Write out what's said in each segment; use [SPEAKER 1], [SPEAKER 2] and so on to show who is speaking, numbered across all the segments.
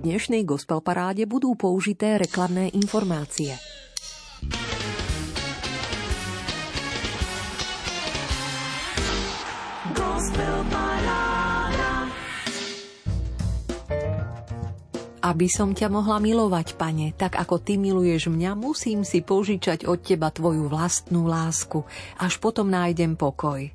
[SPEAKER 1] dnešnej gospel paráde budú použité reklamné informácie. Aby som ťa mohla milovať, pane, tak ako ty miluješ mňa, musím si požičať od teba tvoju vlastnú lásku. Až potom nájdem pokoj.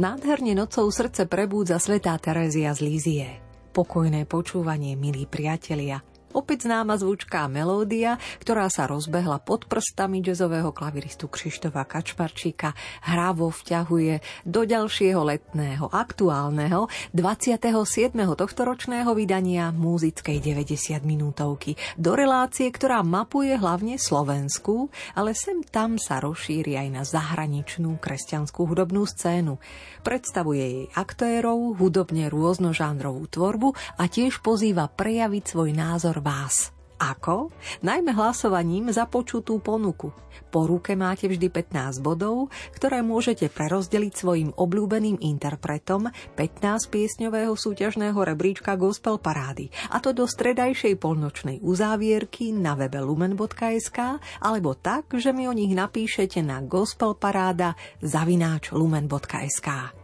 [SPEAKER 1] Nádherne nocou srdce prebúdza svetá Terézia z Lízie. Pokojné počúvanie, milí priatelia – Opäť známa zvučká melódia, ktorá sa rozbehla pod prstami jazzového klaviristu Krištofa Kačparčíka, hrávo vťahuje do ďalšieho letného, aktuálneho 27. tohtoročného vydania múzickej 90 minútovky do relácie, ktorá mapuje hlavne Slovensku, ale sem tam sa rozšíri aj na zahraničnú kresťanskú hudobnú scénu. Predstavuje jej aktérov, hudobne rôznožánrovú tvorbu a tiež pozýva prejaviť svoj názor vás. Ako? Najmä hlasovaním za počutú ponuku. Po ruke máte vždy 15 bodov, ktoré môžete prerozdeliť svojim obľúbeným interpretom 15 piesňového súťažného rebríčka Gospel Parády, a to do stredajšej polnočnej uzávierky na webe lumen.sk alebo tak, že mi o nich napíšete na gospelparáda zavináč lumen.sk.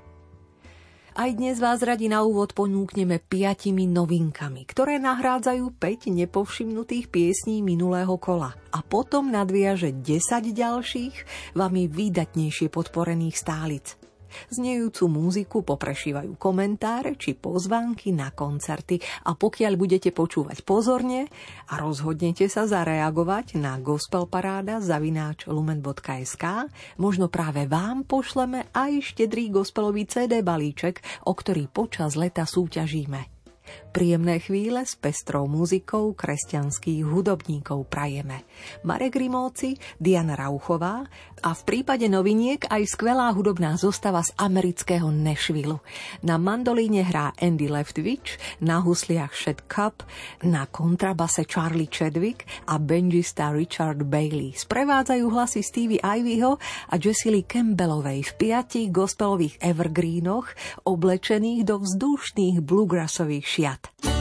[SPEAKER 1] Aj dnes vás radi na úvod ponúkneme piatimi novinkami, ktoré nahrádzajú 5 nepovšimnutých piesní minulého kola a potom nadviaže 10 ďalších vami výdatnejšie podporených stálic. Znejúcu múziku poprešívajú komentáre či pozvánky na koncerty a pokiaľ budete počúvať pozorne a rozhodnete sa zareagovať na Gospel Paráda zavináč lumen.sk, možno práve vám pošleme aj štedrý gospelový CD balíček, o ktorý počas leta súťažíme. Príjemné chvíle s pestrou muzikou kresťanských hudobníkov prajeme. Marek Rimóci, Diana Rauchová a v prípade noviniek aj skvelá hudobná zostava z amerického Nashville. Na mandolíne hrá Andy Leftwich, na husliach Shed Cup, na kontrabase Charlie Chadwick a benjista Richard Bailey. Sprevádzajú hlasy Stevie Ivyho a Jessie Campbellovej v piatich gospelových evergreenoch oblečených do vzdušných bluegrassových šiat.
[SPEAKER 2] Start.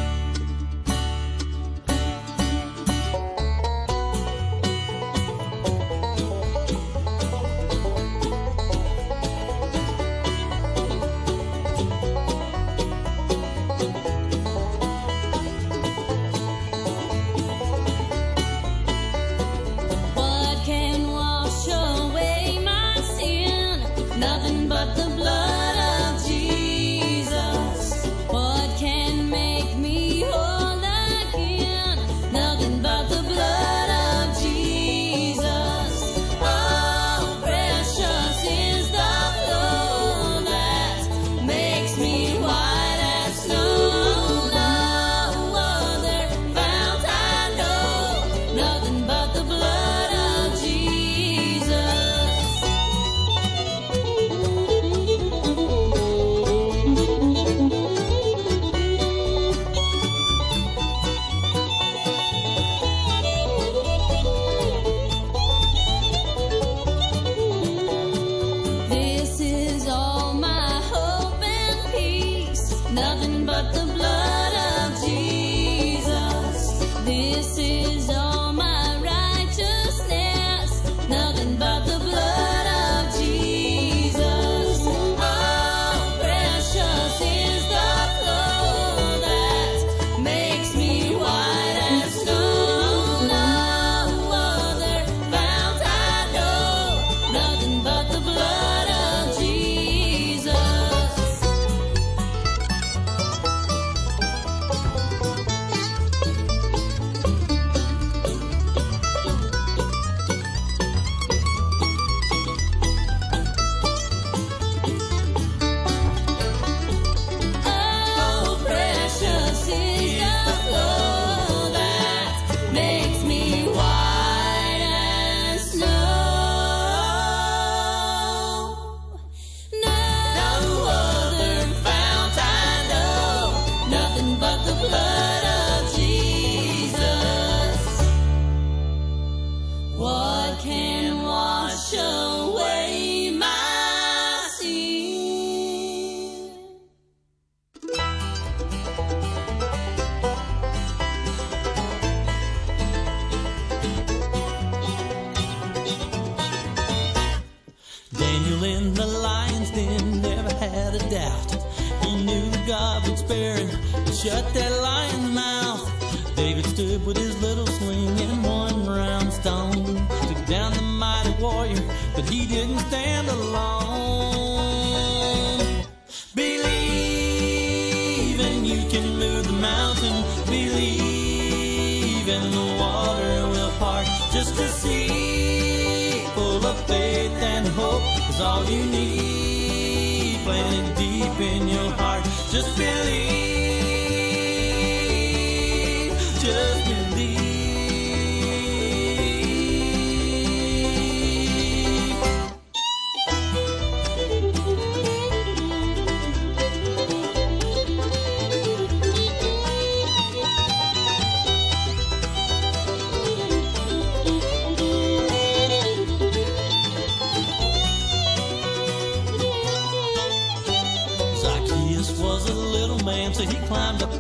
[SPEAKER 2] all you need. Planted deep in your heart, just believe.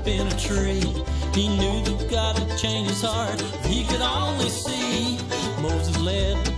[SPEAKER 2] in a tree. He knew that God had changed his heart. He could only see Moses led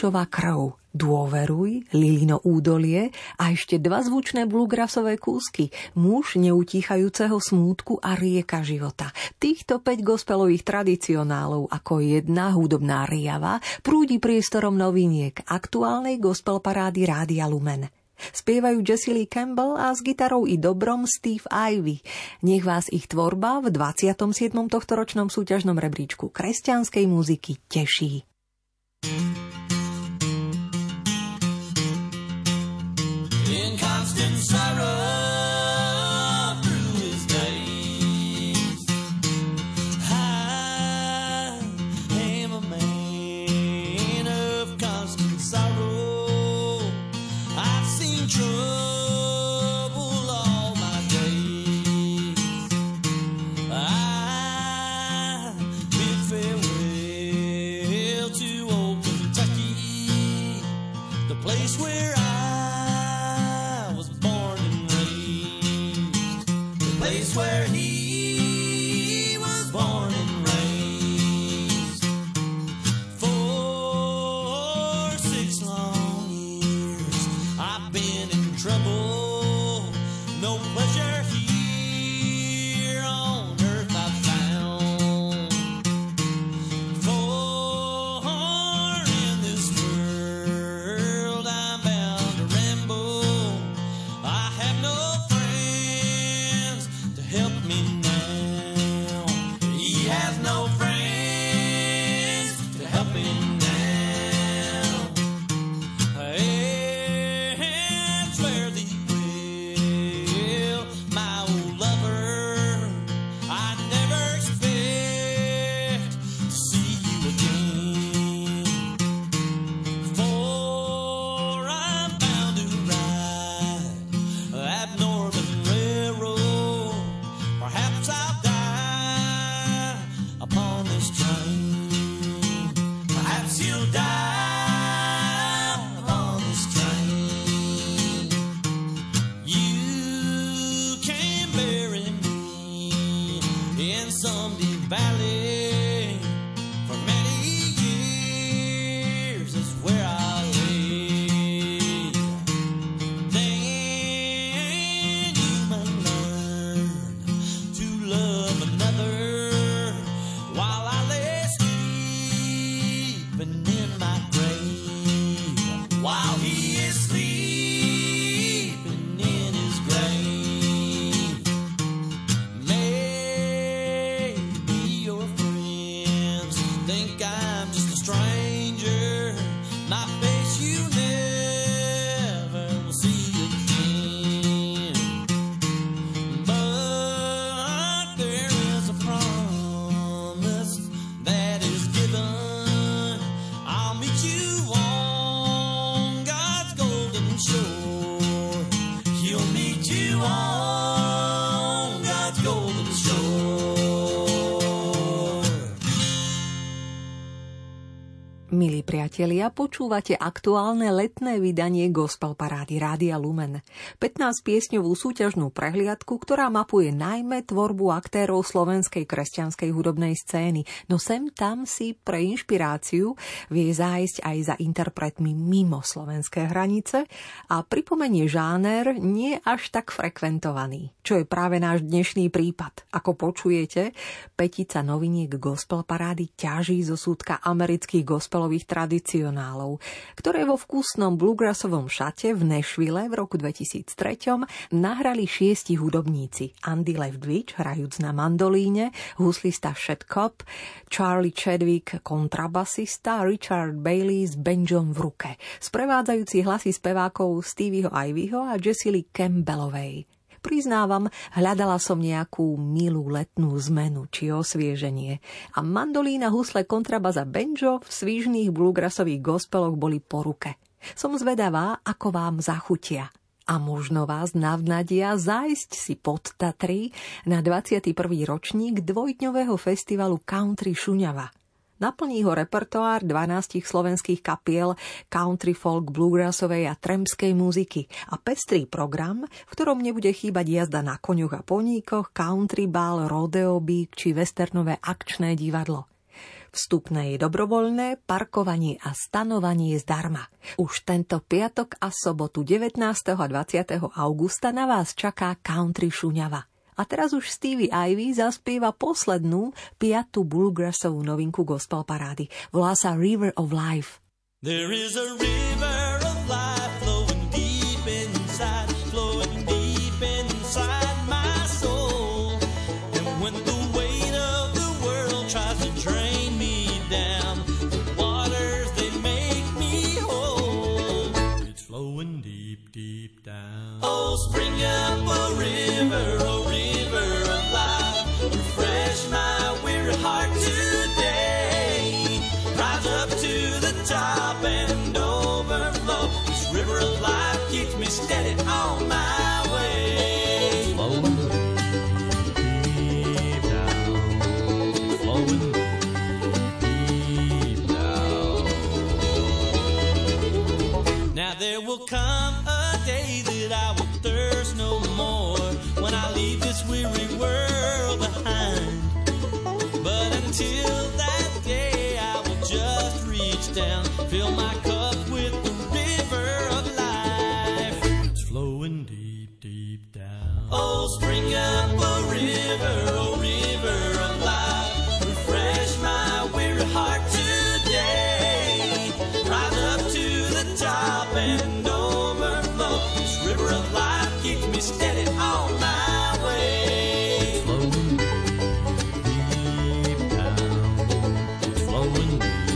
[SPEAKER 1] Ježišova krv,
[SPEAKER 2] Dôveruj, Lilino údolie a ešte dva zvučné bluegrassové kúsky, muž neutíchajúceho smútku a rieka života. Týchto 5 gospelových tradicionálov ako jedna hudobná riava prúdi priestorom noviniek aktuálnej gospel parády Rádia Lumen. Spievajú Jessie Lee Campbell a s gitarou i dobrom Steve Ivy. Nech vás ich tvorba v 27. tohtoročnom súťažnom rebríčku kresťanskej muziky teší. thank you place where he priatelia, počúvate aktuálne letné vydanie Gospel Parády Rádia Lumen. 15-piesňovú súťažnú prehliadku, ktorá mapuje najmä tvorbu aktérov slovenskej kresťanskej hudobnej scény. No sem tam si pre inšpiráciu vie zájsť aj za interpretmi mimo slovenské hranice a pripomenie žáner nie až tak frekventovaný, čo je práve náš dnešný prípad. Ako počujete, petica noviniek Gospel Parády ťaží zo súdka amerických gospelových tradícií tradicionálov, ktoré vo vkusnom bluegrassovom šate v Nashville v roku 2003 nahrali šiesti hudobníci. Andy Leftwich, hrajúc na mandolíne, huslista Shed Cobb, Charlie Chadwick, kontrabasista, Richard Bailey s banjom v ruke, sprevádzajúci hlasy spevákov Stevieho Ivyho a Jessie Campbellovej. Priznávam, hľadala som nejakú milú letnú zmenu či osvieženie a mandolína, husle, kontrabaza, banjo v svížných bluegrassových gospeloch boli po ruke. Som zvedavá, ako vám zachutia a možno vás navnadia zájsť si pod Tatry na 21. ročník dvojdňového festivalu Country Šuňava – Naplní ho repertoár 12 slovenských kapiel country folk, bluegrassovej a tremskej muziky a pestrý program, v ktorom nebude chýbať jazda na koňoch a poníkoch, country ball, rodeo bík či westernové akčné divadlo.
[SPEAKER 1] Vstupné je dobrovoľné, parkovanie a stanovanie zdarma. Už tento piatok a sobotu 19. a 20. augusta na vás čaká country šuňava. A teraz už Stevie Ivy zaspieva poslednú, piatú bluegrassovú novinku gospel parády. Volá sa River of Life. There is a river of life flowing deep inside, flowing deep inside my soul. And when the weight of the world tries to drain me down, the waters they make me whole. It's flowing deep, deep down. Oh, spring up a river, a Oh, spring up a river, oh river of life, refresh my weary heart today. Rise up to the top and overflow. This river of life keeps me steady on my way. Flowing deep down, flowing deep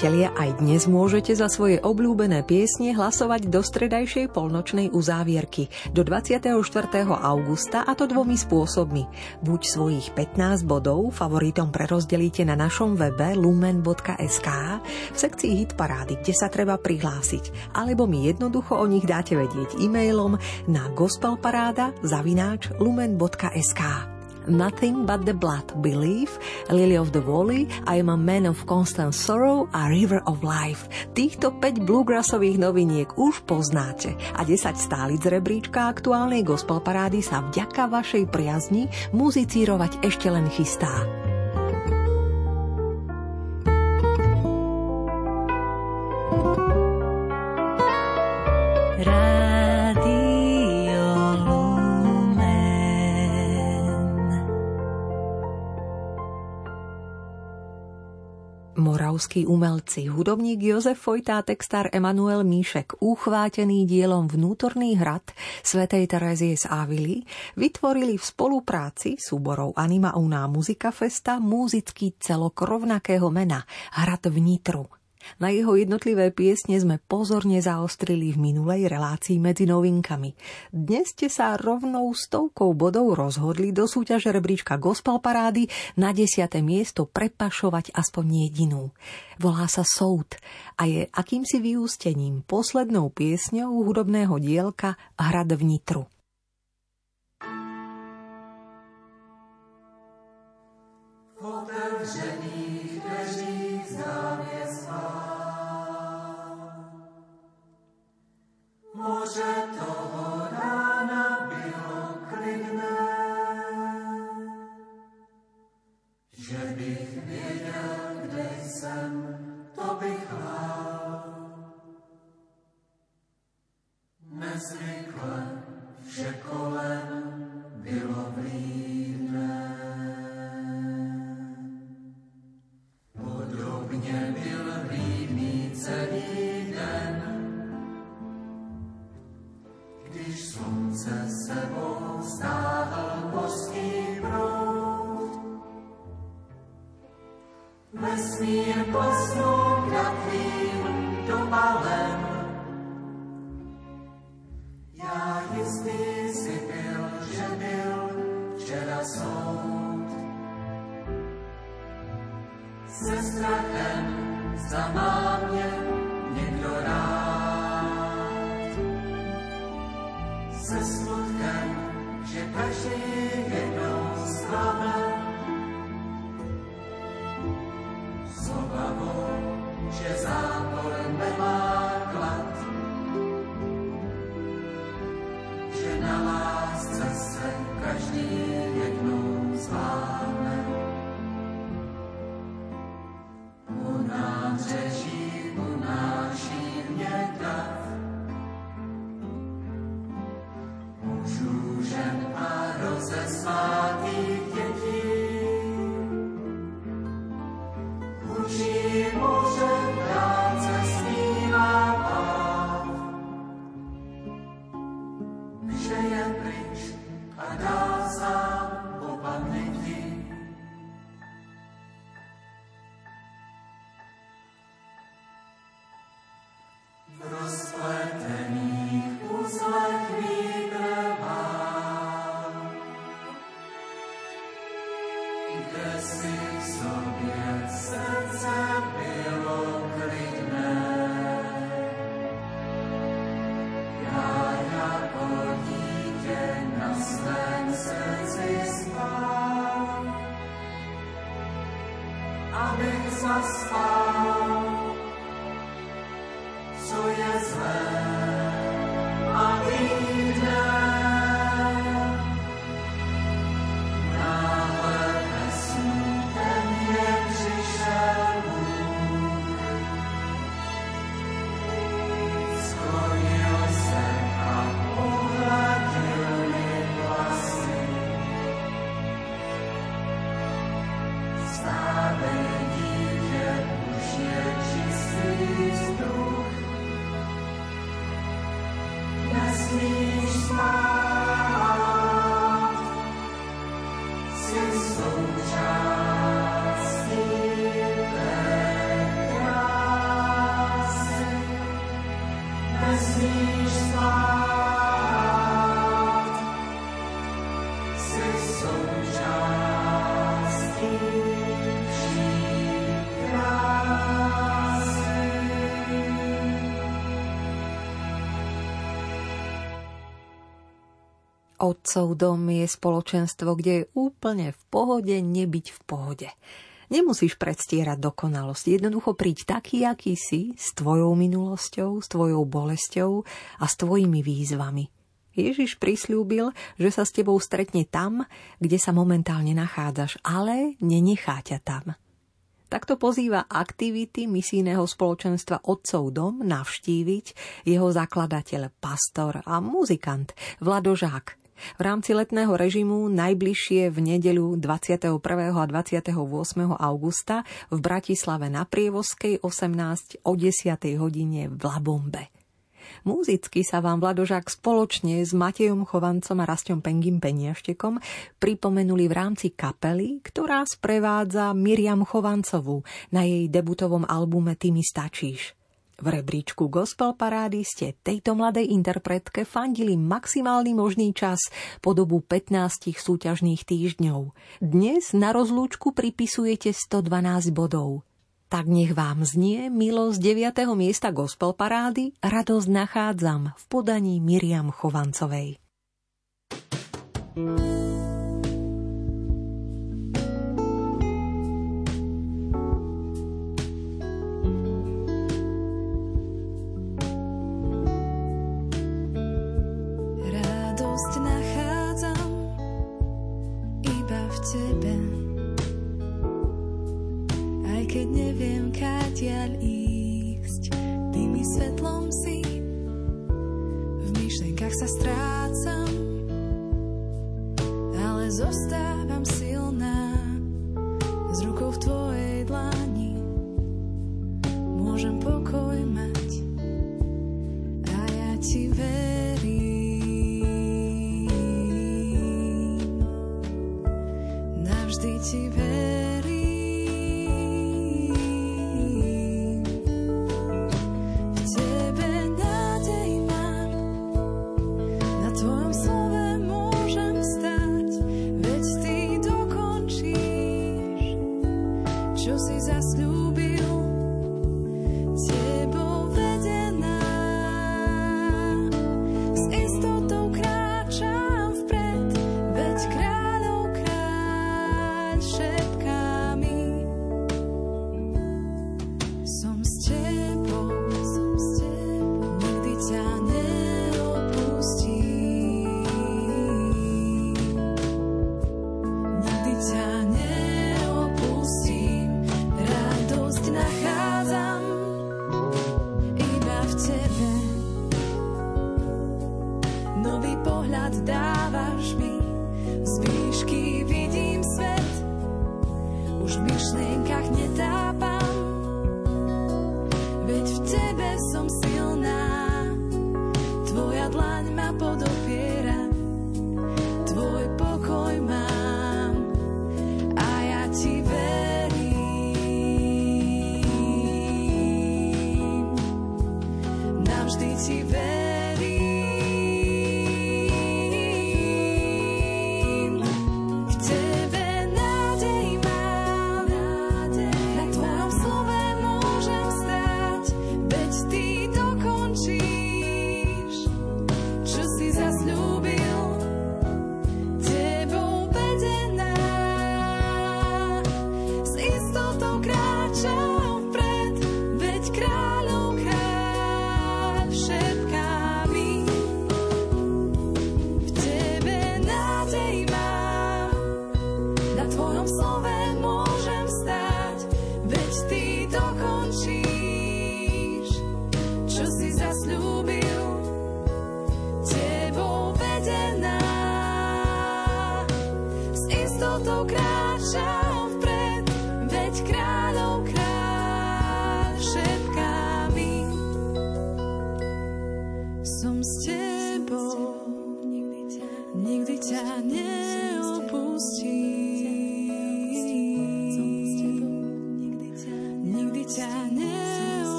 [SPEAKER 1] priatelia, aj dnes môžete za svoje obľúbené piesne hlasovať do stredajšej polnočnej uzávierky do 24. augusta a to dvomi spôsobmi. Buď svojich 15 bodov favoritom prerozdelíte na našom webe lumen.sk v sekcii hit parády, kde sa treba prihlásiť, alebo mi jednoducho o nich dáte vedieť e-mailom na gospelparáda zavináč lumen.sk. Nothing But the Blood, Believe, Lily of the Valley, I Am a Man of Constant Sorrow a River of Life. Týchto 5 bluegrassových noviniek už poznáte a 10 stálic rebríčka aktuálnej gospel parády sa vďaka vašej priazni muzicírovať ešte len chystá.
[SPEAKER 3] Radio
[SPEAKER 1] Moravskí umelci, hudobník Jozef Fojtá, textár Emanuel Míšek, uchvátený dielom Vnútorný hrad svätej Terezie z Avily, vytvorili v spolupráci súborov Anima Uná Muzika Festa múzický celok rovnakého mena Hrad v Nitru. Na jeho jednotlivé piesne sme pozorne zaostrili v minulej relácii medzi novinkami. Dnes ste sa rovnou stovkou bodov rozhodli do súťaže rebríčka Gospel Parády na desiate miesto prepašovať aspoň jedinú. Volá sa Soud a je akýmsi vyústením poslednou piesňou hudobného dielka Hrad v Nitru.
[SPEAKER 4] otevřených dveřích
[SPEAKER 1] Otcov dom je spoločenstvo, kde je úplne v pohode nebyť v pohode. Nemusíš predstierať dokonalosť, jednoducho príď taký, aký si, s tvojou minulosťou, s tvojou bolesťou a s tvojimi výzvami. Ježiš prislúbil, že sa s tebou stretne tam, kde sa momentálne nachádzaš, ale nenechá ťa tam. Takto pozýva aktivity misijného spoločenstva Otcov dom navštíviť jeho zakladateľ, pastor a muzikant Vladožák. V rámci letného režimu najbližšie v nedeľu 21. a 28. augusta v Bratislave na Prievoskej 18 o 10. hodine v Labombe. Múzicky sa vám Vladožák spoločne s Matejom Chovancom a Rastom Pengim Peniaštekom pripomenuli v rámci kapely, ktorá sprevádza Miriam Chovancovú na jej debutovom albume Ty mi stačíš. V rebríčku Gospel Parády ste tejto mladej interpretke fandili maximálny možný čas po dobu 15 súťažných týždňov. Dnes na rozlúčku pripisujete 112 bodov. Tak nech vám znie milo z 9. miesta Gospel Parády radosť nachádzam v podaní Miriam Chovancovej. thank you
[SPEAKER 5] odtiaľ ísť. Ty mi svetlom si, v myšlenkách sa strácam, ale zostávam silná s rukou v tvojej dlani. Môžem pokoj mať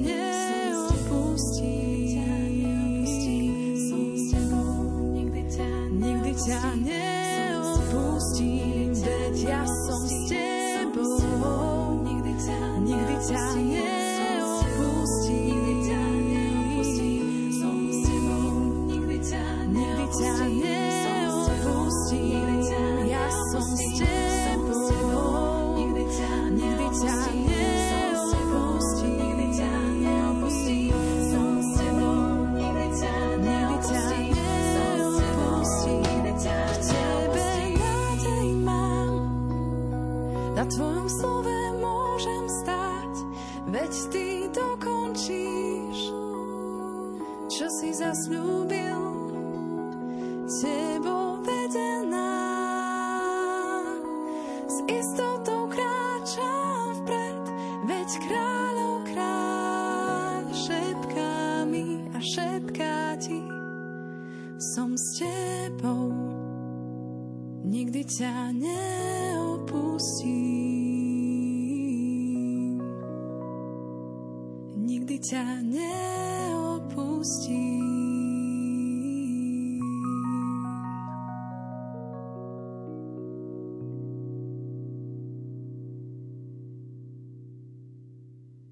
[SPEAKER 5] neopustím. Nikdy ťa neopustím, veď ja som s tebou. Som s tebou, nikdy ťa neopustím. Nikdy ťa neopustím.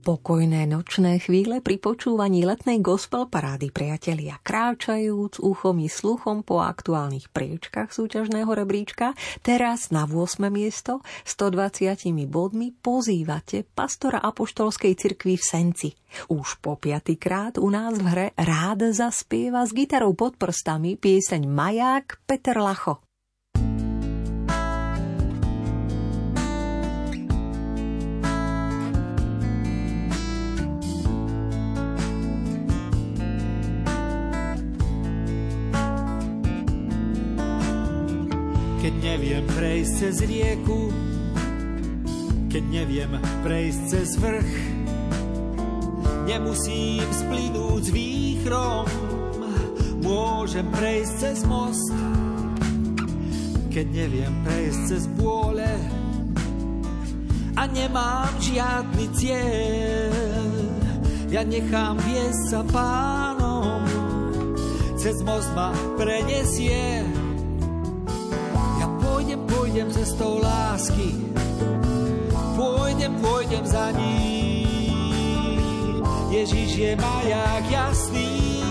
[SPEAKER 1] Pokojné nočné chvíle pri počúvaní letnej gospel parády priatelia kráčajúc uchom i sluchom po aktuálnych priečkach súťažného rebríčka, teraz na 8. miesto 120 bodmi pozývate pastora apoštolskej cirkvi v Senci. Už po piatýkrát u nás v hre rád zaspieva s gitarou pod prstami pieseň Maják Peter Lacho.
[SPEAKER 6] Neviem prejsť cez rieku, keď neviem prejsť cez vrch. Nemusím splínuť s výchrom, môžem prejsť cez most. Keď neviem prejsť cez bôle a nemám žiadny cieľ, ja nechám viesť sa pánom, cez most ma prenesie pôjdem cestou lásky, pôjdem, pôjdem za ním. Ježiš je maják jasný,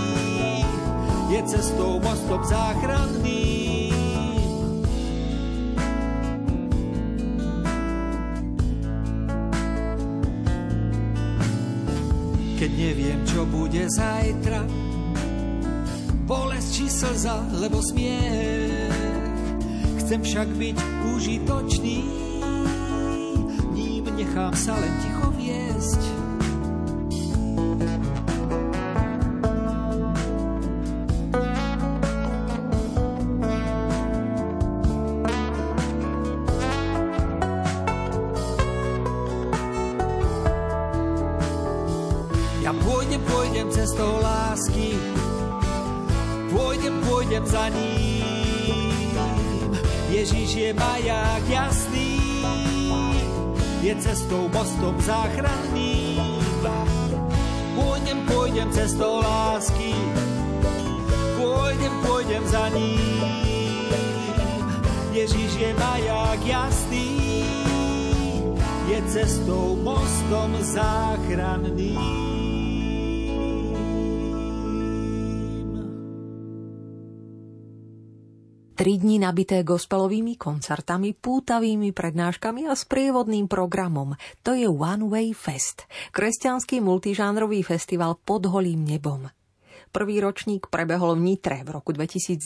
[SPEAKER 6] je cestou mostom záchranným. Keď neviem, čo bude zajtra, bolesť či slza, lebo smiech Chcem však byť užitočný, ním nechám sa len ticho viesť.
[SPEAKER 1] Tri dni nabité gospelovými koncertami, pútavými prednáškami a sprievodným programom. To je One Way Fest, kresťanský multižánrový festival pod holým nebom. Prvý ročník prebehol v Nitre v roku 2020,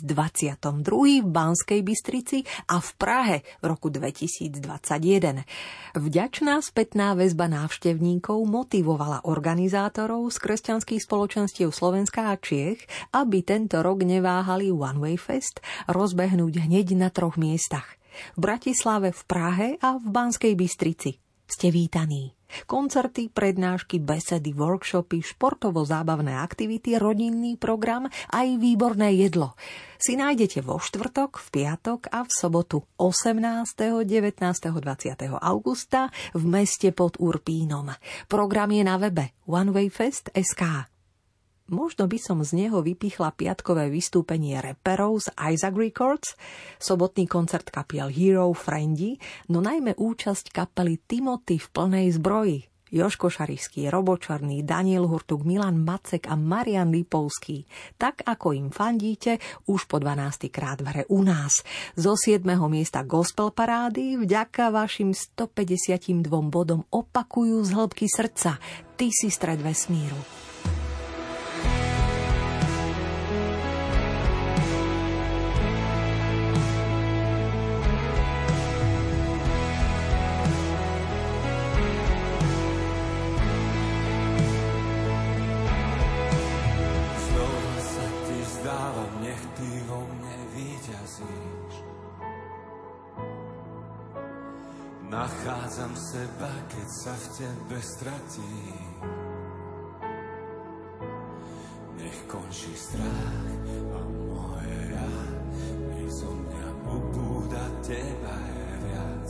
[SPEAKER 1] druhý v Banskej Bystrici a v Prahe v roku 2021. Vďačná spätná väzba návštevníkov motivovala organizátorov z kresťanských spoločenstiev Slovenska a Čiech, aby tento rok neváhali One Way Fest rozbehnúť hneď na troch miestach. V Bratislave, v Prahe a v Banskej Bystrici. Ste vítaní. Koncerty, prednášky, besedy, workshopy, športovo-zábavné aktivity, rodinný program aj výborné jedlo si nájdete vo štvrtok, v piatok a v sobotu 18., 19., 20. augusta v meste pod Urpínom. Program je na webe onewayfest.sk. Možno by som z neho vypichla piatkové vystúpenie reperov z Isaac Records, sobotný koncert kapiel Hero, Friendly, no najmä účasť kapely Timothy v plnej zbroji. Joško Šarišský, Robo Čarný, Daniel Hurtuk, Milan Macek a Marian Lipovský. Tak ako im fandíte, už po 12. krát v hre u nás. Zo 7. miesta gospel parády vďaka vašim 152 bodom opakujú z hĺbky srdca. Ty si stred vesmíru.
[SPEAKER 7] Nachádzam seba, keď sa v tebe stratím. Nech končí strach a moje ja, nech zo mňa ubúda teba je viac.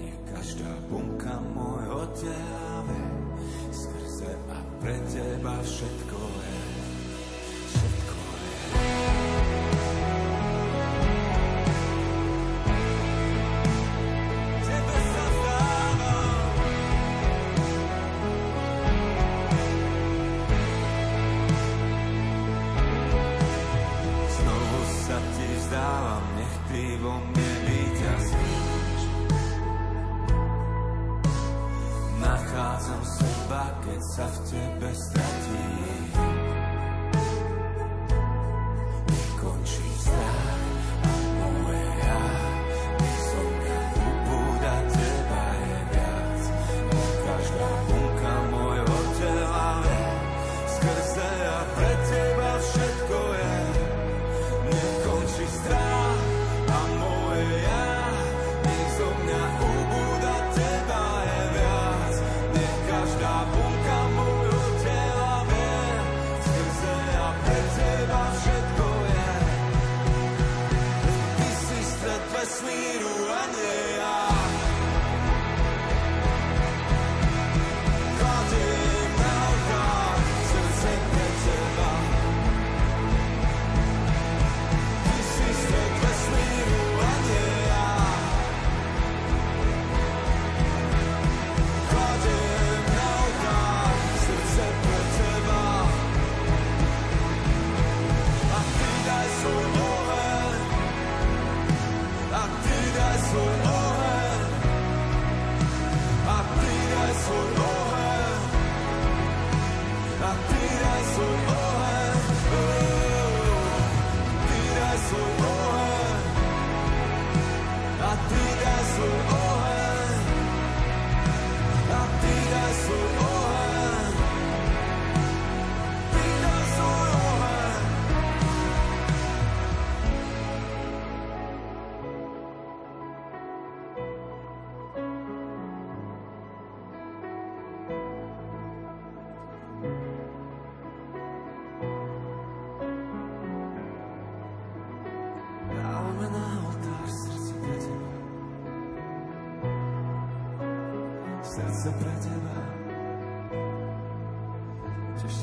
[SPEAKER 7] Nech každá bunka môjho tela skrze a pre teba všetko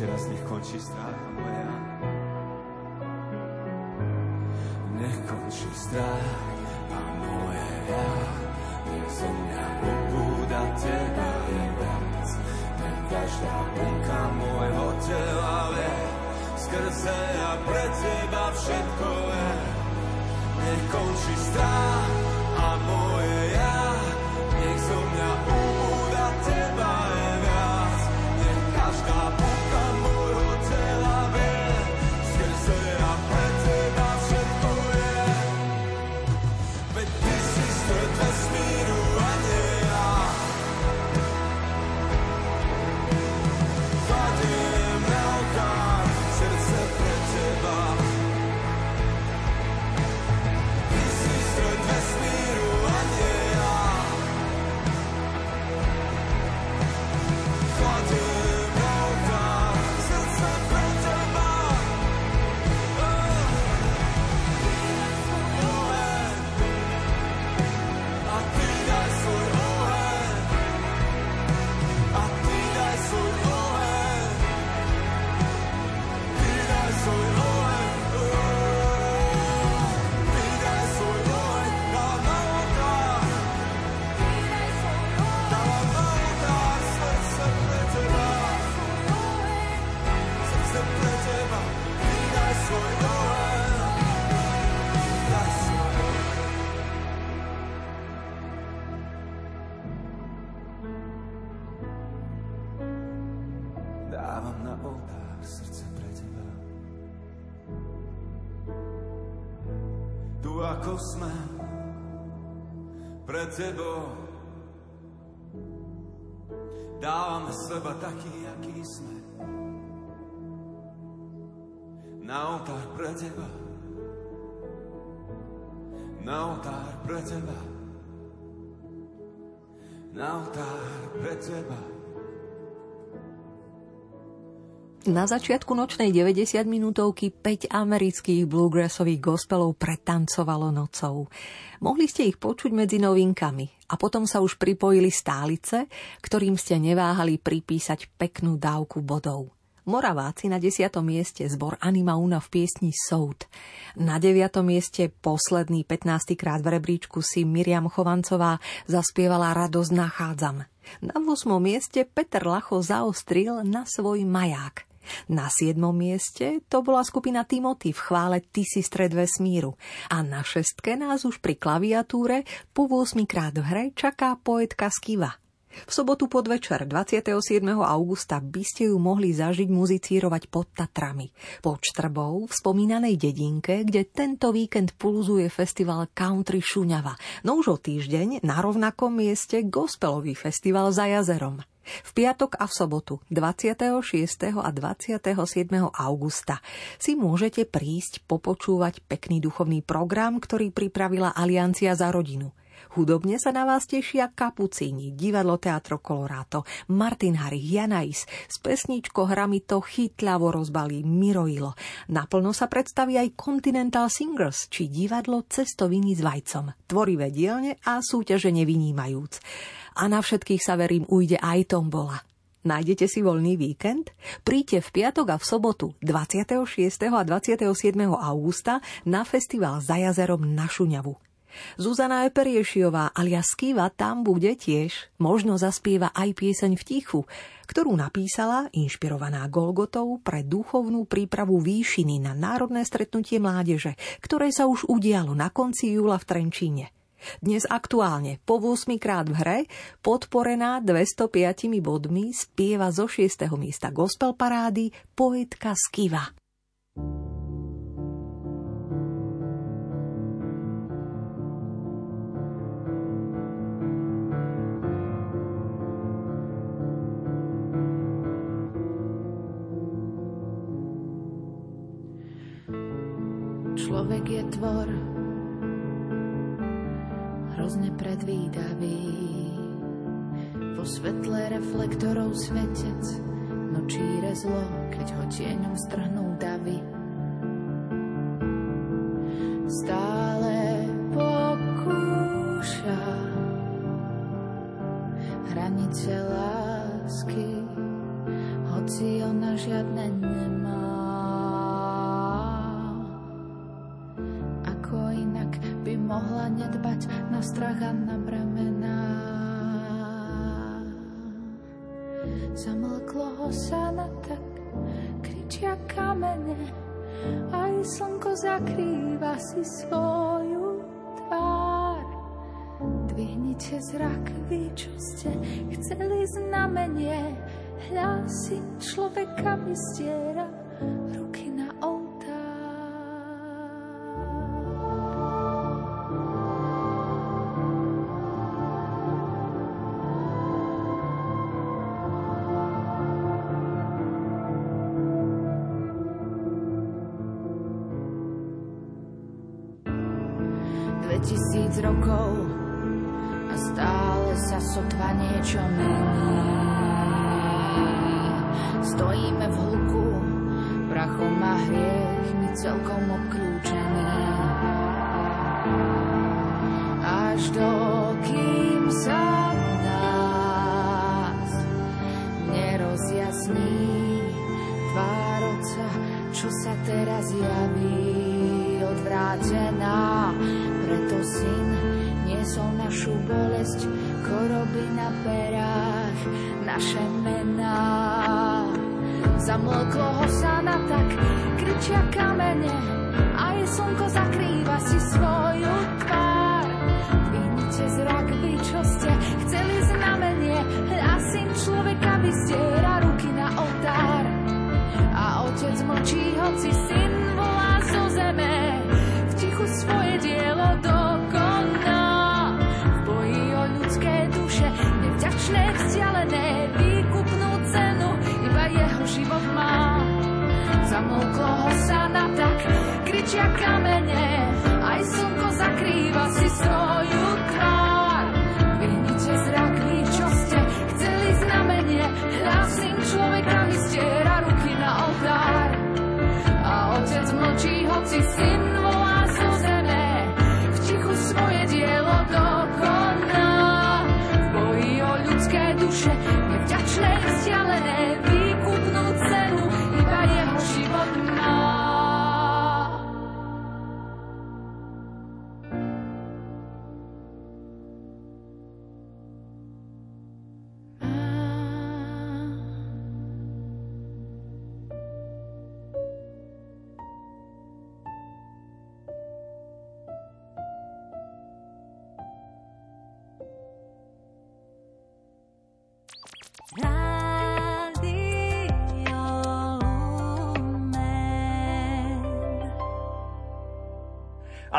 [SPEAKER 7] Ešte raz nech končí strach a moja. Nech končí strach a moje ja. Nech zo mňa ubúda teba je viac. Nech každá bunka môjho tela vie. Skrze a pre teba všetko je. Nech končí strach a moje ja. Nech zo mňa ubúda seba taký, aký sme. Na oltár pre teba. Na oltár pre teba. Na oltár pre teba.
[SPEAKER 1] Na začiatku nočnej 90 minútovky 5 amerických bluegrassových gospelov pretancovalo nocou. Mohli ste ich počuť medzi novinkami a potom sa už pripojili stálice, ktorým ste neváhali pripísať peknú dávku bodov. Moraváci na 10. mieste zbor Anima Una v piesni Soud. Na 9. mieste posledný 15. krát v rebríčku si Miriam Chovancová zaspievala Radosť nachádzam. Na 8. mieste Peter Lacho zaostril na svoj maják. Na 7. mieste to bola skupina Timothy v chvále Ty si stred vesmíru. A na šestke nás už pri klaviatúre po 8 krát v hre čaká poetka Skiva. V sobotu podvečer 27. augusta by ste ju mohli zažiť muzicírovať pod Tatrami. Pod Štrbou, v spomínanej dedinke, kde tento víkend pulzuje festival Country Šuňava. No už o týždeň na rovnakom mieste gospelový festival za jazerom. V piatok a v sobotu 26. a 27. augusta si môžete prísť popočúvať pekný duchovný program, ktorý pripravila Aliancia za rodinu. Hudobne sa na vás tešia Kapucíni, divadlo Teatro Colorato, Martin Harich, Janais, s pesničkou hrami to chytľavo rozbalí Miroilo. Naplno sa predstaví aj Continental Singers, či divadlo Cestoviny s vajcom, tvorivé dielne a súťaže nevynímajúc. A na všetkých sa verím ujde aj tombola. Nájdete si voľný víkend? Príďte v piatok a v sobotu 26. a 27. augusta na festival za jazerom na Šuňavu. Zuzana Eperiešiová alias Skiva tam bude tiež. Možno zaspieva aj pieseň v tichu, ktorú napísala, inšpirovaná Golgotou, pre duchovnú prípravu výšiny na národné stretnutie mládeže, ktoré sa už udialo na konci júla v Trenčíne. Dnes aktuálne po 8 krát v hre, podporená 205 bodmi, spieva zo 6. miesta gospel parády poetka Skiva.
[SPEAKER 5] Človek je tvor hrozne predvídavý. Vo svetle reflektorov svetec nočíre zlo, keď ho tieňom strhnú davy. Stále pokúša hranice lásky, hoci ona žiadne nemá. Strach a na bremená. Zamlklo ho sa na tak, kričia kamene, aj slnko zakrýva si svoju tvár. Dvihnite zrak, vy, čo ste chceli znamenie, si človeka vystiera ruky na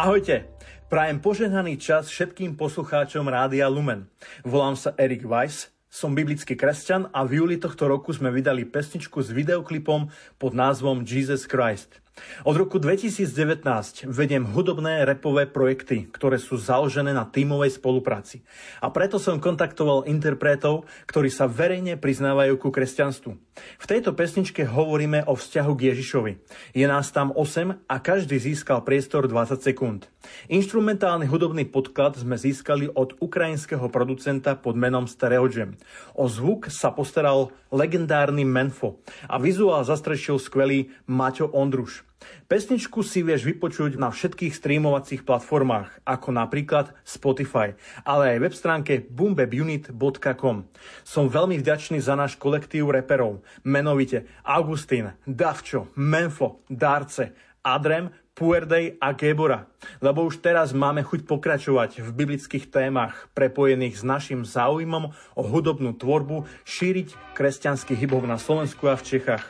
[SPEAKER 8] Ahojte, prajem požehnaný čas všetkým poslucháčom Rádia Lumen. Volám sa Erik Weiss, som biblický kresťan a v júli tohto roku sme vydali pesničku s videoklipom pod názvom Jesus Christ. Od roku 2019 vediem hudobné repové projekty, ktoré sú založené na tímovej spolupráci. A preto som kontaktoval interpretov, ktorí sa verejne priznávajú ku kresťanstvu. V tejto pesničke hovoríme o vzťahu k Ježišovi. Je nás tam 8 a každý získal priestor 20 sekúnd. Instrumentálny hudobný podklad sme získali od ukrajinského producenta pod menom Stereo Jam. O zvuk sa postaral legendárny Menfo a vizuál zastrešil skvelý Maťo Ondruš. Pesničku si vieš vypočuť na všetkých streamovacích platformách, ako napríklad Spotify, ale aj web stránke boombebunit.com. Som veľmi vďačný za náš kolektív reperov, menovite Augustín, Davčo, Menfo, Darce, Adrem, Puerdej a Gebora, lebo už teraz máme chuť pokračovať v biblických témach prepojených s našim záujmom o hudobnú tvorbu, šíriť kresťanský hybov na Slovensku a v Čechách.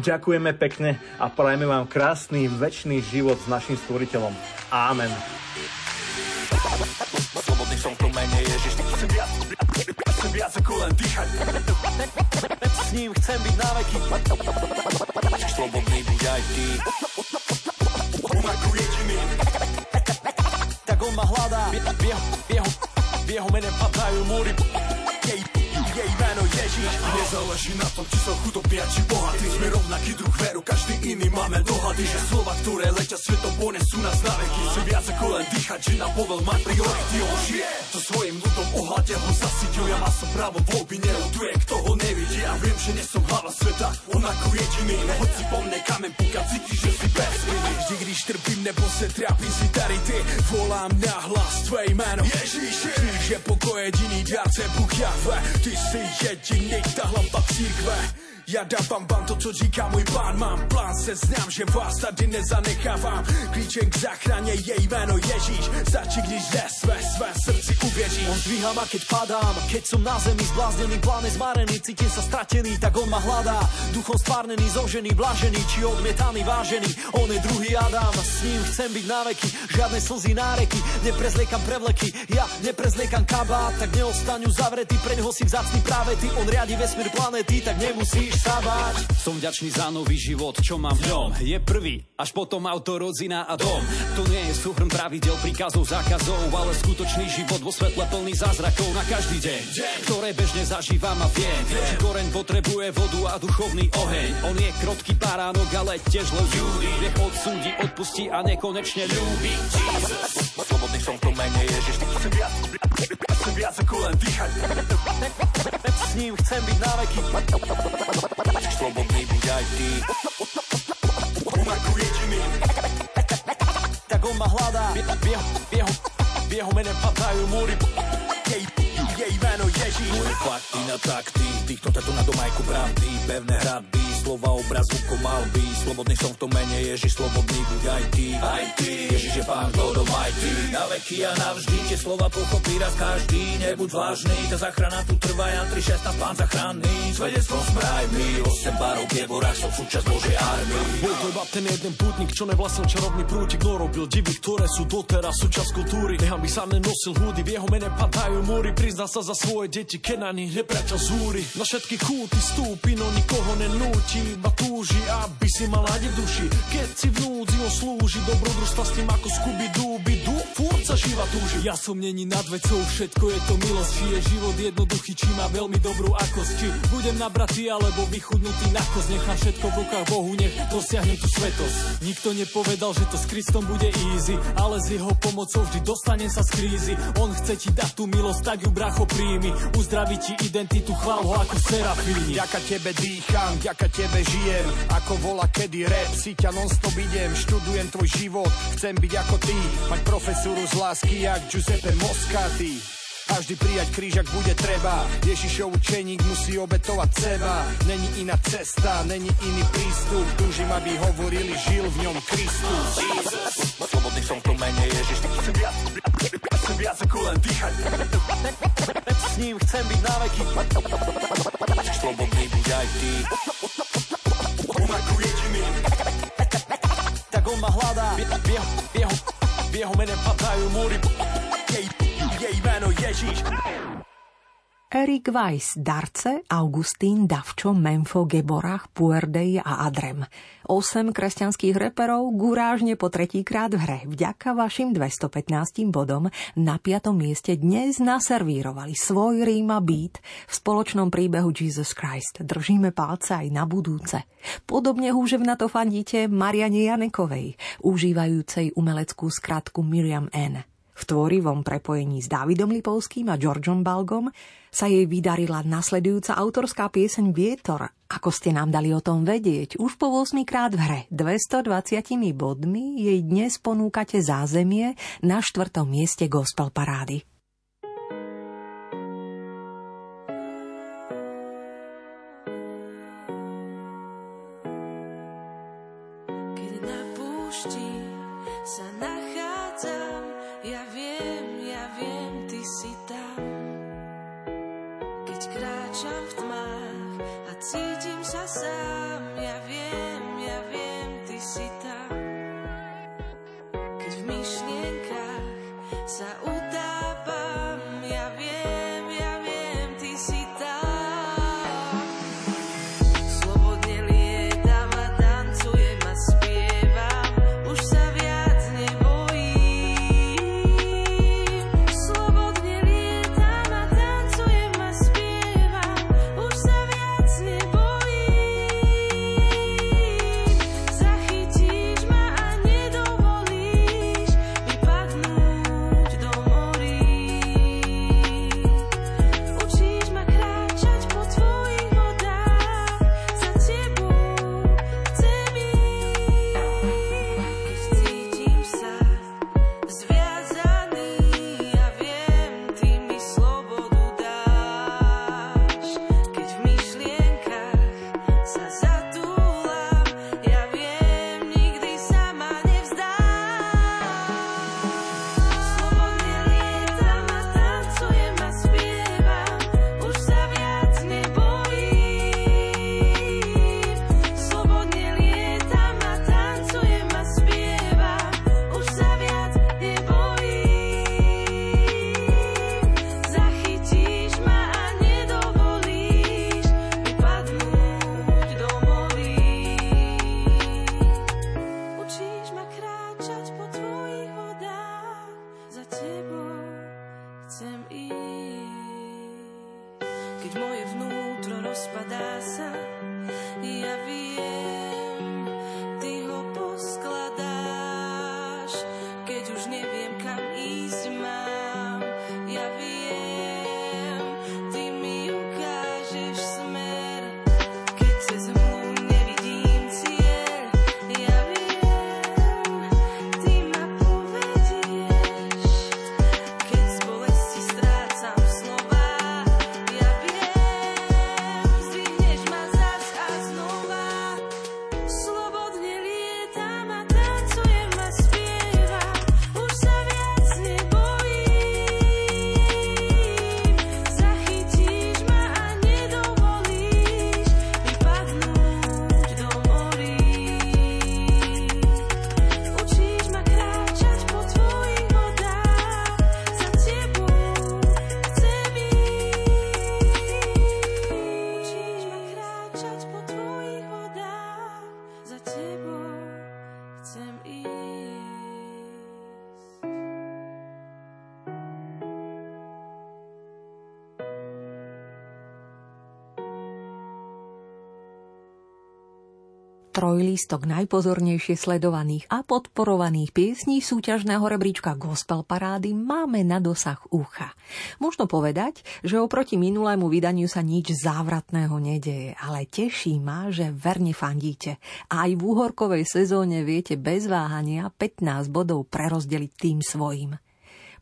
[SPEAKER 8] Ďakujeme pekne a prajeme vám krásny, väčší život s našim stvoriteľom. Amen.
[SPEAKER 9] Slobodný som v mene Ježiš Chcem viac, chcem viac ako len dýchať S ním chcem byť na veky Slobodný buď aj ty ako jediný Tak on ma hľadá. V jeho, v jeho, v jeho mene padajú múry. Jej, jej meno Nezáleží na tom, či som chudobný a či bohatý. Sme rovnaký druh veru, každý iný máme dohady. Že slova, ktoré letia svetom, ponesú nás na veky. Chcem viac ako len dýchať, že na povel mať priority On žije, to svojim ľudom ohľade ho zasytil. Ja má som právo voľby, neľutuje, kto ho nevidí. Ja viem, že nie som hlava sveta, on ako jediný. Hoď si po mne kamen púka, cítiš, že si bez viny. Vždy, když trpím nebo se trápím si tady ty. Volám na hlas tvé jméno Ježíši Že pokoj jediný dárce Bůh Jahve. Ty jsi jediný, ta hlava církve já dávám vám to, co říká můj pán. Mám plán, se znám, že vás tady nezanechávám. Klíčem k záchraně je jméno Ježíš. Stačí, když ze své, své srdci uvěříš
[SPEAKER 10] On zdvíha ma, keď padám Keď som na zemi zbláznený, pláne zmarený Cítim sa stratený, tak on ma hľadá. Duchom stvárnený, zožený, blažený Či odmietaný, vážený. On je druhý Adam S ním chcem byť na veky Žiadne slzy, náreky Neprezliekam prevleky. Ja neprezliekam kabát Tak neostaňu zavretý Pre ňoho si vzácný práve ty. On riadi vesmír planety Tak nemusíš sa
[SPEAKER 11] Som vďačný za nový život, čo mám v ňom. Je prvý, až potom auto, rodzina a dom. To nie je súhrn pravidel, príkazov, zákazov Ale skutočný život vo svetle plný zázrakov na každý deň Ktoré bežne zažívam a viem Že koreň potrebuje vodu a duchovný oheň. On je krotký baránok, ale tiež ľudí Nech odsúdi, odpustí a nekonečne ľúbi
[SPEAKER 9] Slobodný som v mene Ježiš Chcem viac, chcem viac ako len dýchať
[SPEAKER 10] S ním chcem byť na veky
[SPEAKER 9] Slobodný buď aj ty ako jediný
[SPEAKER 10] Tak on ma hľadá v jeho, v jeho, v jeho mene padajú múry
[SPEAKER 9] Jej, jej meno Ježiš Moje fakty na takty Týchto tetu na domajku pravdy Pevné hradby, slova obrazu malby Slobodný som v tom mene Ježiš Slobodný buď aj ty. Aj ty. Ježiš je pán God Almighty Na veky a navždy Tie slova pochopí raz každý. Nebuď vážny, tá zachrana tu trvá. Jan 3.16, pán zachranný Svedectvom sme aj my Osem párov pievorách som súčasť Božej armii
[SPEAKER 10] Bol to iba ten jeden pútnik, čo nevlastnil čarovný prútik, no robil divy, ktoré sú doteraz súčasť kultúry. Nechám by sa nenosil húdy, v jeho mene padajú múry, prizná sa za svoje deti, keď na nich nepriateľ zúri. Na všetky kúty stúpi, no nikoho nenúti, iba túži, aby si mal nádej v duši. Keď si v núdzi on slúži, dobrodružstva s tým ako Scooby Dooby Doo, furt sa živa túži. Ja som není nad vecou, všetko je to milosť, či je život jednoduchý, či má veľmi dobrú akosť, či budem nabratý alebo vychudnutý na kosť, nechám všetko v rukách Bohu, nech dosiahnem tú svetosť. Nikto nepovedal, že to s Kristom bude easy, ale s jeho pomocou vždy dostanem sa z krízy. On chce ti dať tú milosť, tak ju bracho príjmi, uzdraví ti identitu, chvál ho ako serafíni.
[SPEAKER 12] Vďaka tebe dýcham, vďaka tebe žijem. Ako vola kedy rap, si ťa non-stop idem. Študujem tvoj život, chcem byť ako ty. Mať profesúru z lásky, jak Giuseppe Moscati a vždy prijať kríž, ak bude treba. Ježišov učeník musí obetovať seba. Není iná cesta, není iný prístup. Túžim, aby hovorili, žil v ňom Kristus.
[SPEAKER 9] Slobodný som v tom mene Ježiš Chcem viac, chcem viac ako len dýchať.
[SPEAKER 10] S ním chcem byť na veky.
[SPEAKER 9] Slobodný buď aj ty. On ako jediný.
[SPEAKER 10] Tak on ma hľadá. V jeho, v jeho, v jeho mene padajú múry.
[SPEAKER 9] Jej, jej meno Ježiš
[SPEAKER 13] Erik Weiss, Darce, Augustín, Davčo, Memfo, Geborach, Puerdej a Adrem. Osem kresťanských reperov gurážne po tretíkrát v hre vďaka vašim 215 bodom na piatom mieste dnes naservírovali svoj Ríma Beat v spoločnom príbehu Jesus Christ. Držíme palce aj na budúce. Podobne húževnato fandíte Mariane Janekovej, užívajúcej umeleckú skratku Miriam N. V tvorivom prepojení s Dávidom Lipovským a Georgeom Balgom sa jej vydarila nasledujúca autorská pieseň Vietor. Ako ste nám dali o tom vedieť, už po 8 krát v hre 220 bodmi jej dnes ponúkate zázemie na štvrtom mieste gospel parády. Trojlistok najpozornejšie sledovaných a podporovaných piesní súťažného rebríčka Gospel Parády máme na dosah ucha. Možno povedať, že oproti minulému vydaniu sa nič závratného nedeje, ale teší ma, že verne fandíte a aj v úhorkovej sezóne viete bez váhania 15 bodov prerozdeliť tým svojim.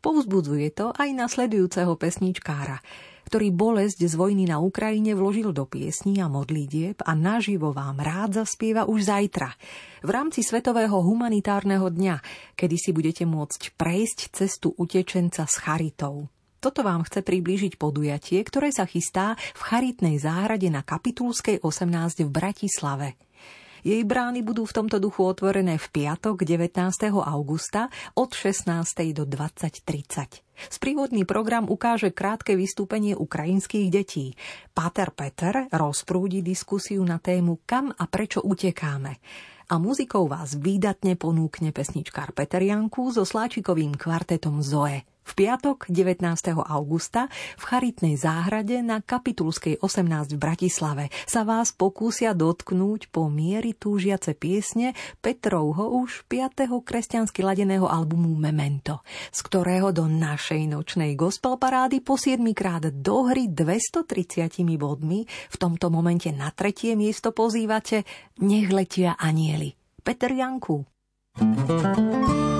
[SPEAKER 13] Povzbudzuje to aj nasledujúceho pesničkára, ktorý bolesť z vojny na Ukrajine vložil do piesní a modlitieb a naživo vám rád zaspieva už zajtra, v rámci Svetového humanitárneho dňa, kedy si budete môcť prejsť cestu utečenca s charitou. Toto vám chce priblížiť podujatie, ktoré sa chystá v charitnej záhrade na Kapitulskej 18 v Bratislave.
[SPEAKER 1] Jej brány budú v tomto duchu otvorené v piatok 19. augusta od 16. do 20.30. Sprievodný program ukáže krátke vystúpenie ukrajinských detí. Pater Peter rozprúdi diskusiu na tému Kam a prečo utekáme a muzikou vás výdatne ponúkne pesničkár Peter Janku so sláčikovým kvartetom Zoe. V piatok 19. augusta v Charitnej záhrade na Kapitulskej 18 v Bratislave sa vás pokúsia dotknúť po miery túžiace piesne Petrovho už 5. kresťansky ladeného albumu Memento, z ktorého do našej nočnej gospel parády po 7 krát do hry 230 bodmi v tomto momente na tretie miesto pozývate Nech letia anieli. Peter Janku. thank you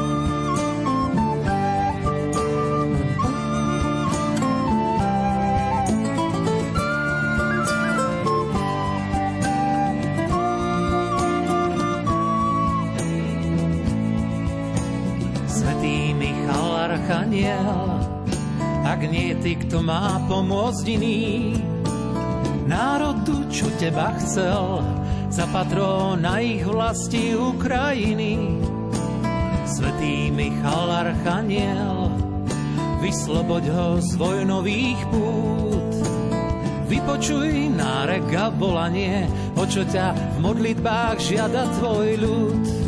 [SPEAKER 14] aniel, ak nie ty, kto má pomôcť iný. Národu, čo teba chcel, za patrona ich vlasti Ukrajiny. Svetý Michal Archaniel, vysloboď ho z vojnových pút. Vypočuj nárek a volanie, o čo ťa v modlitbách žiada tvoj ľud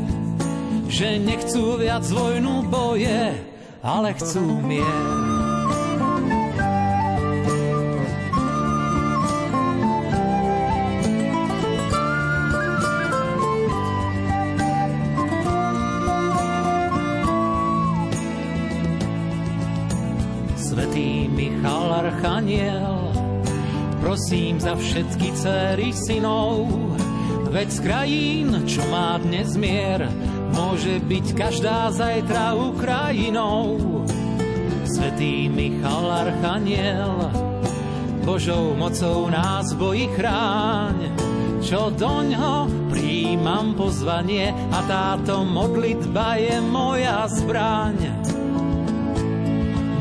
[SPEAKER 14] že nechcú viac vojnu boje, ale chcú mier. Archaniel, prosím za všetky dcery synov, veď z krajín, čo má dnes mier, Môže byť každá zajtra Ukrajinou. Svetý Michal Archaniel, Božou mocou nás bojí chráň, čo doňho príjmam pozvanie a táto modlitba je moja zbraň.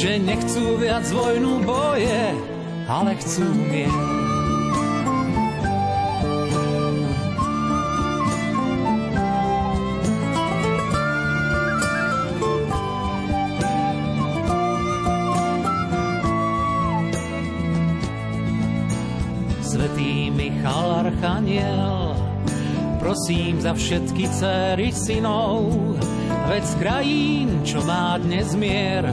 [SPEAKER 14] že nechcú viac vojnu boje, ale chcú mier. Svetý Michal Archaniel, prosím za všetky dcery synov, veď z krajín, čo má dnes mier,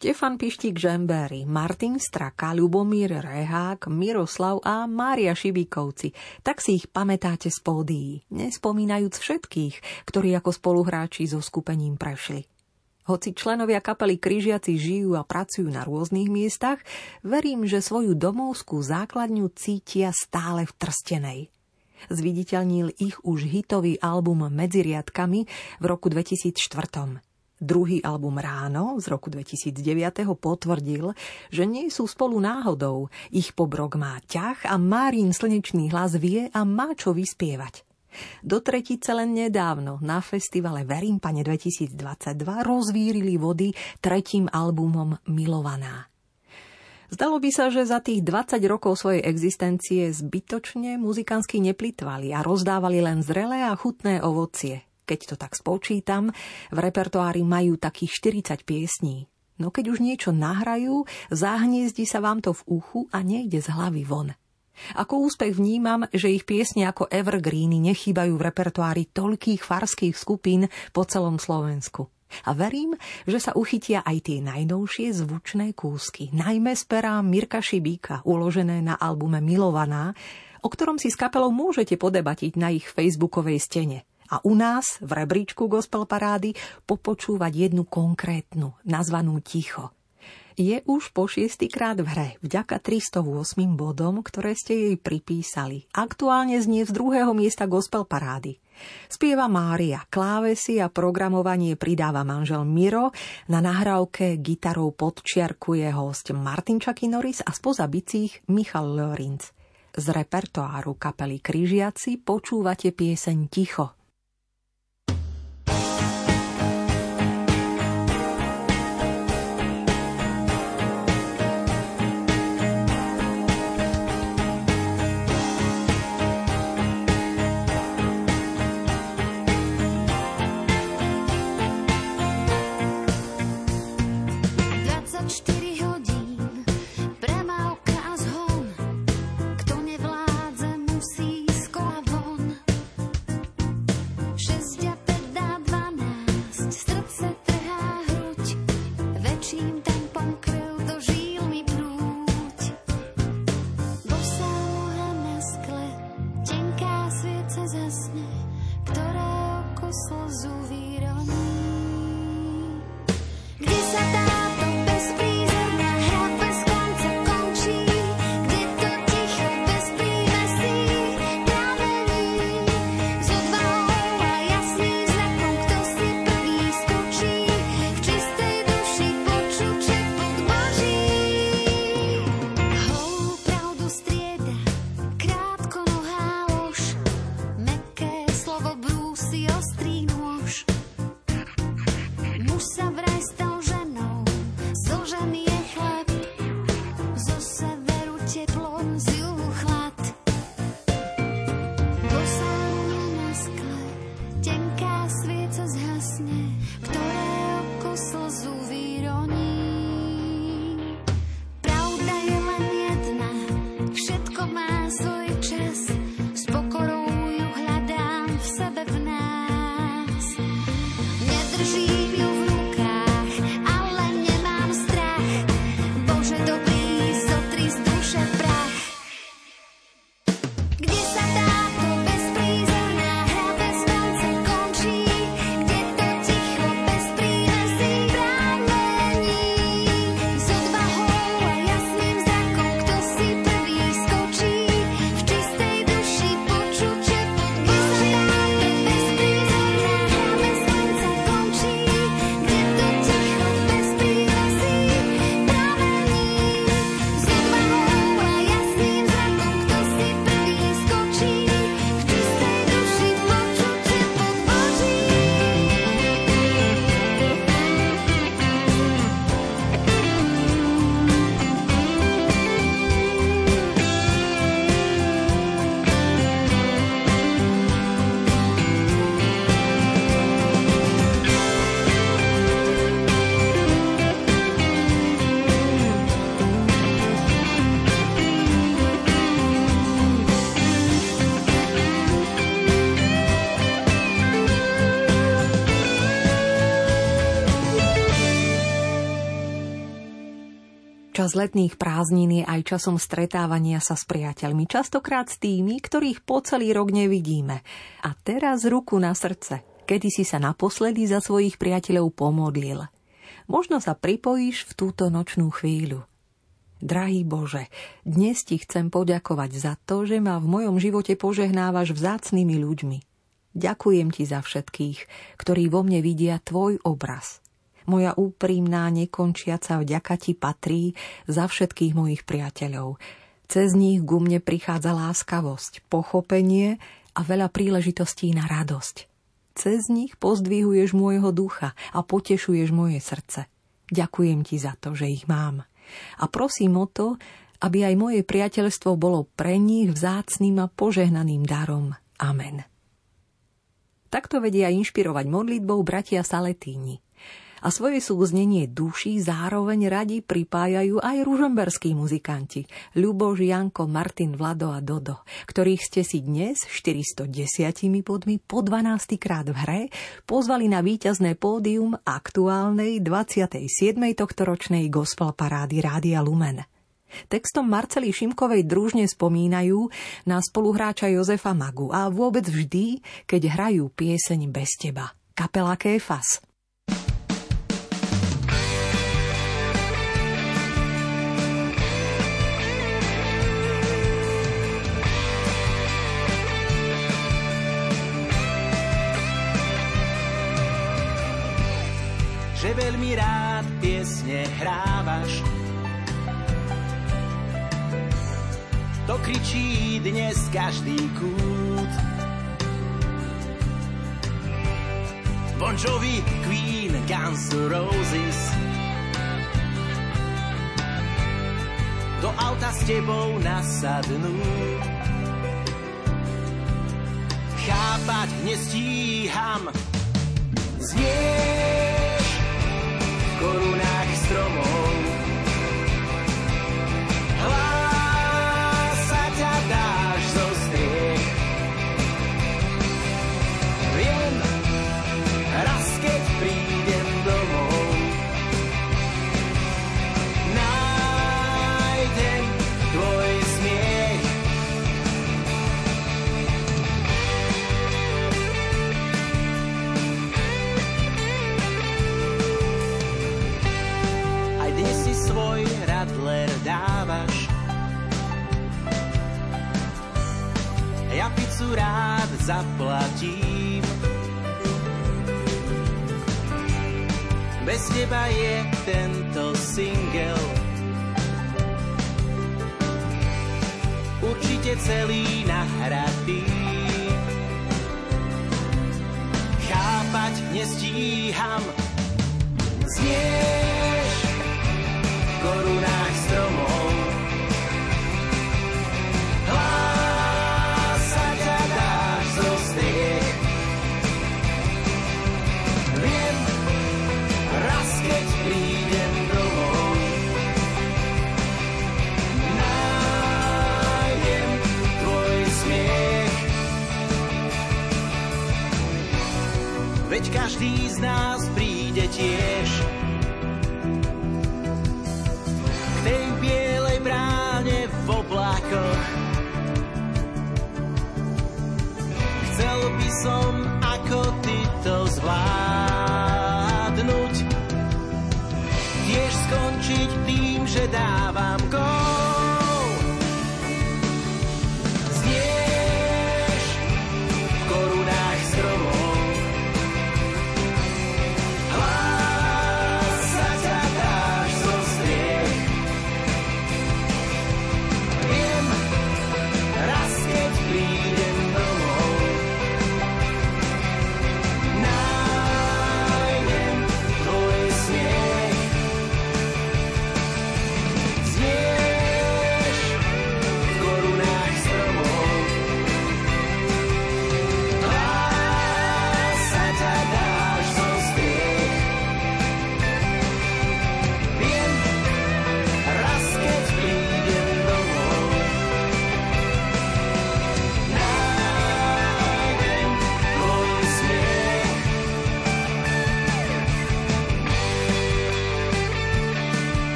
[SPEAKER 1] Štefan Pištík Žembery, Martin Straka, Ľubomír Rehák, Miroslav a Mária Šibíkovci. Tak si ich pamätáte z pódií, nespomínajúc všetkých, ktorí ako spoluhráči so skupením prešli. Hoci členovia kapely Kryžiaci žijú a pracujú na rôznych miestach, verím, že svoju domovskú základňu cítia stále v Trstenej. Zviditeľnil ich už hitový album Medzi riadkami v roku 2004. Druhý album Ráno z roku 2009 potvrdil, že nie sú spolu náhodou. Ich pobrok má ťah a Márin slnečný hlas vie a má čo vyspievať. Do tretice len nedávno na festivale Verím pane 2022 rozvírili vody tretím albumom Milovaná. Zdalo by sa, že za tých 20 rokov svojej existencie zbytočne muzikánsky neplitvali a rozdávali len zrelé a chutné ovocie, keď to tak spočítam, v repertoári majú takých 40 piesní. No keď už niečo nahrajú, zahniezdi sa vám to v uchu a nejde z hlavy von. Ako úspech vnímam, že ich piesne ako evergreeny nechýbajú v repertoári toľkých farských skupín po celom Slovensku. A verím, že sa uchytia aj tie najnovšie zvučné kúsky, najmä z pera Mirka Šibíka, uložené na albume Milovaná, o ktorom si s kapelou môžete podebatiť na ich facebookovej stene a u nás v rebríčku gospel parády popočúvať jednu konkrétnu, nazvanú Ticho. Je už po šiestýkrát v hre, vďaka 308 bodom, ktoré ste jej pripísali. Aktuálne znie z druhého miesta gospel parády. Spieva Mária, klávesy a programovanie pridáva manžel Miro, na nahrávke gitarou podčiarkuje host Martin Čakinoris a spoza bicích Michal Lorinc. Z repertoáru kapely Kryžiaci počúvate pieseň Ticho Čas letných prázdnin je aj časom stretávania sa s priateľmi, častokrát s tými, ktorých po celý rok nevidíme. A teraz ruku na srdce, kedy si sa naposledy za svojich priateľov pomodlil. Možno sa pripojíš v túto nočnú chvíľu. Drahý Bože, dnes ti chcem poďakovať za to, že ma v mojom živote požehnávaš vzácnými ľuďmi. Ďakujem ti za všetkých, ktorí vo mne vidia tvoj obraz. Moja úprimná, nekončiaca vďaka ti patrí za všetkých mojich priateľov. Cez nich ku mne prichádza láskavosť, pochopenie a veľa príležitostí na radosť. Cez nich pozdvihuješ môjho ducha a potešuješ moje srdce. Ďakujem ti za to, že ich mám. A prosím o to, aby aj moje priateľstvo bolo pre nich vzácným a požehnaným darom. Amen. Takto vedia inšpirovať modlitbou bratia Saletíni a svoje súznenie duší zároveň radi pripájajú aj ružomberskí muzikanti Ľuboš, Janko, Martin, Vlado a Dodo, ktorých ste si dnes 410 podmi po 12 krát v hre pozvali na víťazné pódium aktuálnej 27. tohtoročnej gospel parády Rádia Lumen. Textom Marceli Šimkovej družne spomínajú na spoluhráča Jozefa Magu a vôbec vždy, keď hrajú pieseň bez teba. Kapela Kéfas.
[SPEAKER 15] Že veľmi rád piesne hrávaš. To kričí dnes každý kút. Bon Jovi, Queen, Guns Roses. Do auta s tebou nasadnú. Chápať nestíham. Znieť korunách stromov. Hlása tento single určite celý nahratý. Chápať nestíham, znieš nás príde tiež k tej bielej bráne v oblákoch. Chcel by som ako ty to zvládnuť. Tiež skončiť tým, že dávam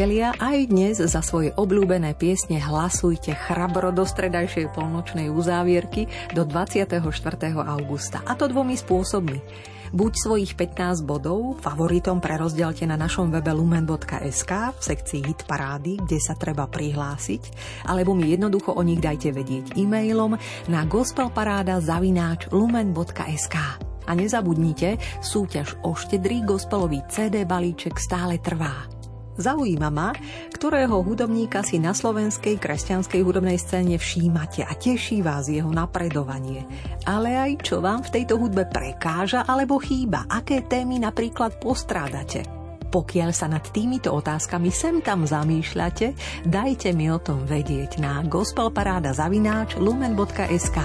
[SPEAKER 1] priatelia, aj dnes za svoje obľúbené piesne hlasujte chrabro do stredajšej polnočnej uzávierky do 24. augusta. A to dvomi spôsobmi. Buď svojich 15 bodov favoritom prerozdelte na našom webe lumen.sk v sekcii Hit Parády, kde sa treba prihlásiť, alebo mi jednoducho o nich dajte vedieť e-mailom na gospelparáda zavináč lumen.sk. A nezabudnite, súťaž o štedrý gospelový CD balíček stále trvá. Zaujíma ma, ktorého hudobníka si na slovenskej kresťanskej hudobnej scéne všímate a teší vás jeho napredovanie. Ale aj čo vám v tejto hudbe prekáža alebo chýba, aké témy napríklad postrádate. Pokiaľ sa nad týmito otázkami sem tam zamýšľate, dajte mi o tom vedieť na gospelparáda lumen.sk.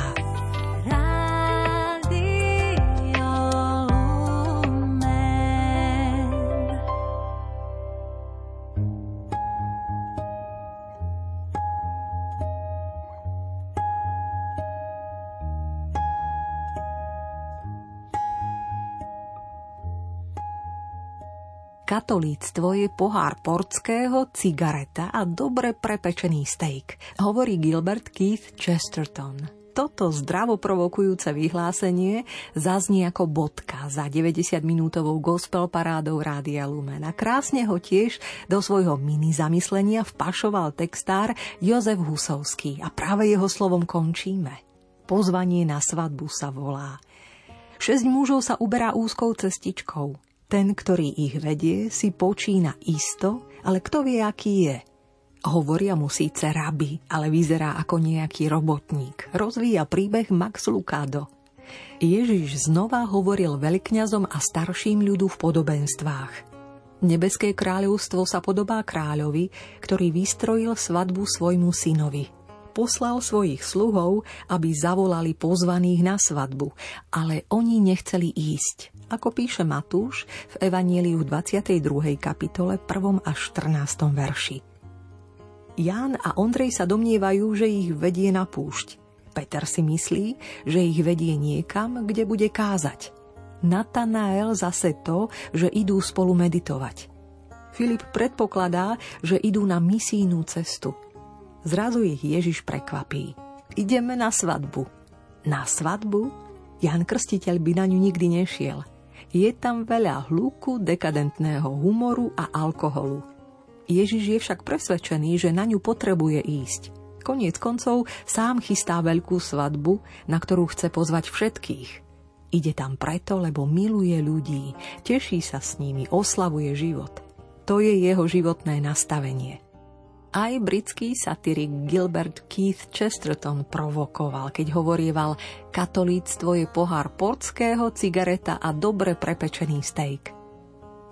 [SPEAKER 1] katolíctvo je pohár portského, cigareta a dobre prepečený steak, hovorí Gilbert Keith Chesterton. Toto zdravo provokujúce vyhlásenie zaznie ako bodka za 90-minútovou gospel parádou Rádia Lumen. A krásne ho tiež do svojho mini zamyslenia vpašoval textár Jozef Husovský a práve jeho slovom končíme. Pozvanie na svadbu sa volá. Šesť mužov sa uberá úzkou cestičkou. Ten, ktorý ich vedie, si počína isto, ale kto vie, aký je. Hovoria mu síce rabi, ale vyzerá ako nejaký robotník. Rozvíja príbeh Max Lucado. Ježiš znova hovoril veľkňazom a starším ľudu v podobenstvách. Nebeské kráľovstvo sa podobá kráľovi, ktorý vystrojil svadbu svojmu synovi. Poslal svojich sluhov, aby zavolali pozvaných na svadbu, ale oni nechceli ísť ako píše Matúš v Evanieliu v 22. kapitole 1. až 14. verši. Ján a Ondrej sa domnievajú, že ich vedie na púšť. Peter si myslí, že ich vedie niekam, kde bude kázať. Natanael zase to, že idú spolu meditovať. Filip predpokladá, že idú na misijnú cestu. Zrazu ich Ježiš prekvapí. Ideme na svadbu. Na svadbu? Jan Krstiteľ by na ňu nikdy nešiel – je tam veľa hluku, dekadentného humoru a alkoholu. Ježiš je však presvedčený, že na ňu potrebuje ísť. Koniec koncov sám chystá veľkú svadbu, na ktorú chce pozvať všetkých. Ide tam preto, lebo miluje ľudí, teší sa s nimi, oslavuje život. To je jeho životné nastavenie. Aj britský satirik Gilbert Keith Chesterton provokoval, keď hovorieval katolíctvo je pohár portského, cigareta a dobre prepečený steak.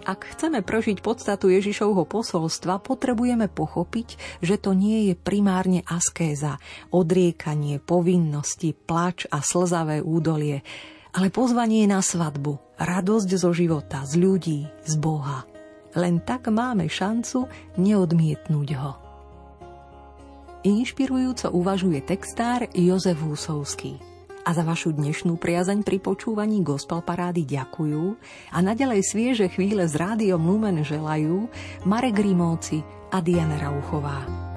[SPEAKER 1] Ak chceme prežiť podstatu Ježišovho posolstva, potrebujeme pochopiť, že to nie je primárne askéza, odriekanie, povinnosti, plač a slzavé údolie, ale pozvanie na svadbu, radosť zo života, z ľudí, z Boha. Len tak máme šancu neodmietnúť ho. Inšpirujúco uvažuje textár Jozef Husovský. A za vašu dnešnú priazeň pri počúvaní Gospel Parády ďakujú a nadalej svieže chvíle s rádiom Lumen želajú Marek Rímovci a Diana Rauchová.